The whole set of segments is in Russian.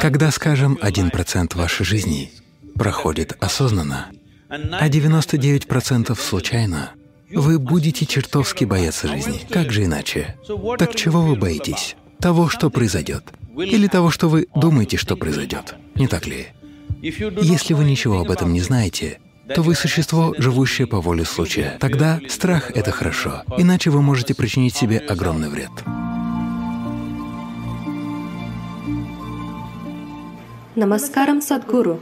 Когда, скажем, 1% вашей жизни проходит осознанно, а 99% случайно, вы будете чертовски бояться жизни. Как же иначе? Так чего вы боитесь? Того, что произойдет? Или того, что вы думаете, что произойдет? Не так ли? Если вы ничего об этом не знаете, то вы существо, живущее по воле случая. Тогда страх — это хорошо, иначе вы можете причинить себе огромный вред. Намаскарам Садгуру.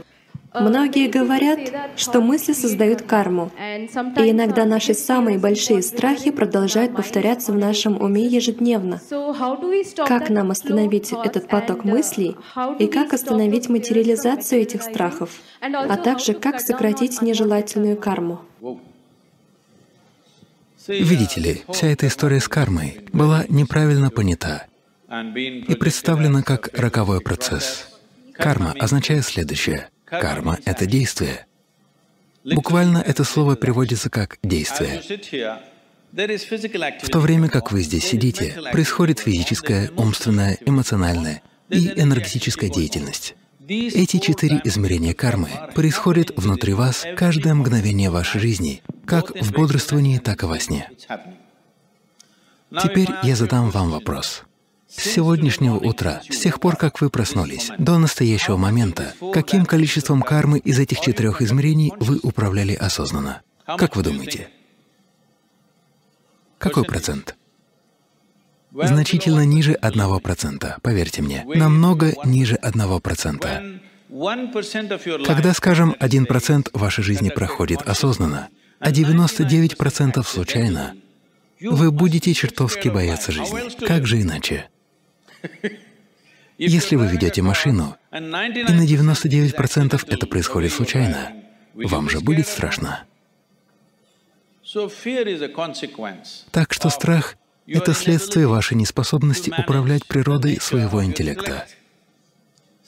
Многие говорят, что мысли создают карму, и иногда наши самые большие страхи продолжают повторяться в нашем уме ежедневно. Как нам остановить этот поток мыслей и как остановить материализацию этих страхов, а также как сократить нежелательную карму? Видите ли, вся эта история с кармой была неправильно понята и представлена как роковой процесс. Карма означает следующее — Карма — это действие. Буквально это слово переводится как «действие». В то время как вы здесь сидите, происходит физическая, умственная, эмоциональная и энергетическая деятельность. Эти четыре измерения кармы происходят внутри вас каждое мгновение вашей жизни, как в бодрствовании, так и во сне. Теперь я задам вам вопрос. С сегодняшнего утра, с тех пор, как вы проснулись, до настоящего момента, каким количеством кармы из этих четырех измерений вы управляли осознанно? Как вы думаете? Какой процент? Значительно ниже одного процента, поверьте мне, намного ниже одного процента. Когда, скажем, один процент вашей жизни проходит осознанно, а 99% случайно, вы будете чертовски бояться жизни. Как же иначе? Если вы ведете машину, и на 99% это происходит случайно, вам же будет страшно. Так что страх — это следствие вашей неспособности управлять природой своего интеллекта.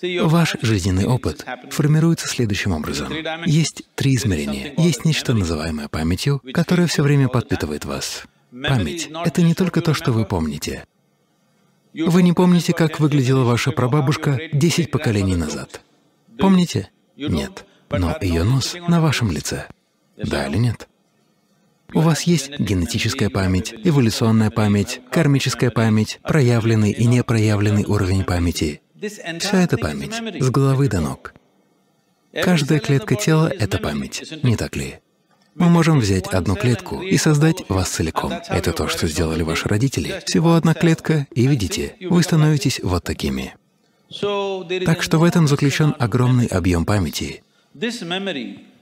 Ваш жизненный опыт формируется следующим образом. Есть три измерения. Есть нечто, называемое памятью, которое все время подпитывает вас. Память — это не только то, что вы помните, вы не помните, как выглядела ваша прабабушка 10 поколений назад? Помните? Нет. Но ее нос на вашем лице. Да или нет? У вас есть генетическая память, эволюционная память, кармическая память, проявленный и непроявленный уровень памяти. Вся эта память, с головы до ног. Каждая клетка тела — это память, не так ли? Мы можем взять одну клетку и создать вас целиком. Это то, что сделали ваши родители. Всего одна клетка, и видите, вы становитесь вот такими. Так что в этом заключен огромный объем памяти.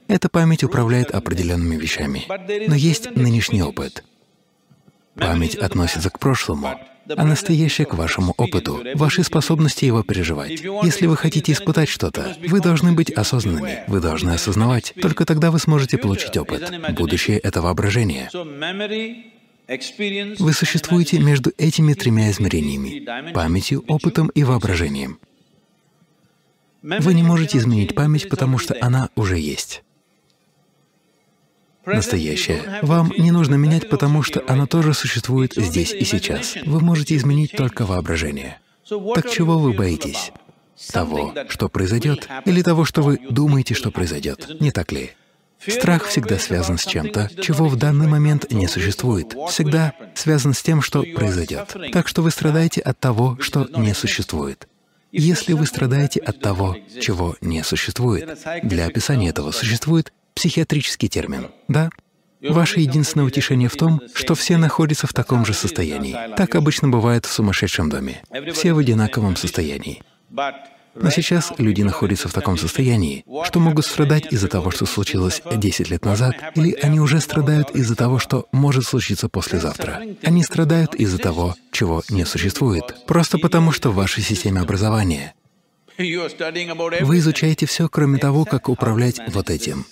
Эта память управляет определенными вещами. Но есть нынешний опыт. Память относится к прошлому, а настоящее к вашему опыту, вашей способности его переживать. Если вы хотите испытать что-то, вы должны быть осознанными, вы должны осознавать. Только тогда вы сможете получить опыт. Будущее — это воображение. Вы существуете между этими тремя измерениями — памятью, опытом и воображением. Вы не можете изменить память, потому что она уже есть настоящее. Вам не нужно менять, потому что оно тоже существует здесь и сейчас. Вы можете изменить только воображение. Так чего вы боитесь? Того, что произойдет, или того, что вы думаете, что произойдет? Не так ли? Страх всегда связан с чем-то, чего в данный момент не существует, всегда связан с тем, что произойдет. Так что вы страдаете от того, что не существует. Если вы страдаете от того, чего не существует, для описания этого существует психиатрический термин, да? Ваше единственное утешение в том, что все находятся в таком же состоянии. Так обычно бывает в сумасшедшем доме. Все в одинаковом состоянии. Но сейчас люди находятся в таком состоянии, что могут страдать из-за того, что случилось 10 лет назад, или они уже страдают из-за того, что может случиться послезавтра. Они страдают из-за того, чего не существует, просто потому что в вашей системе образования вы изучаете все, кроме того, как управлять вот этим.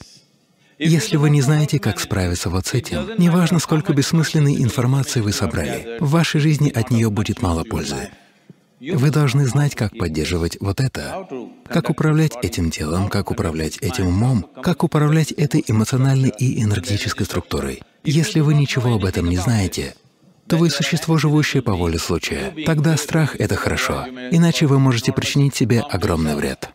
Если вы не знаете, как справиться вот с этим, неважно, сколько бессмысленной информации вы собрали, в вашей жизни от нее будет мало пользы. Вы должны знать, как поддерживать вот это, как управлять этим телом, как управлять этим умом, как управлять этой эмоциональной и энергетической структурой. Если вы ничего об этом не знаете, то вы существо, живущее по воле случая. Тогда страх — это хорошо, иначе вы можете причинить себе огромный вред.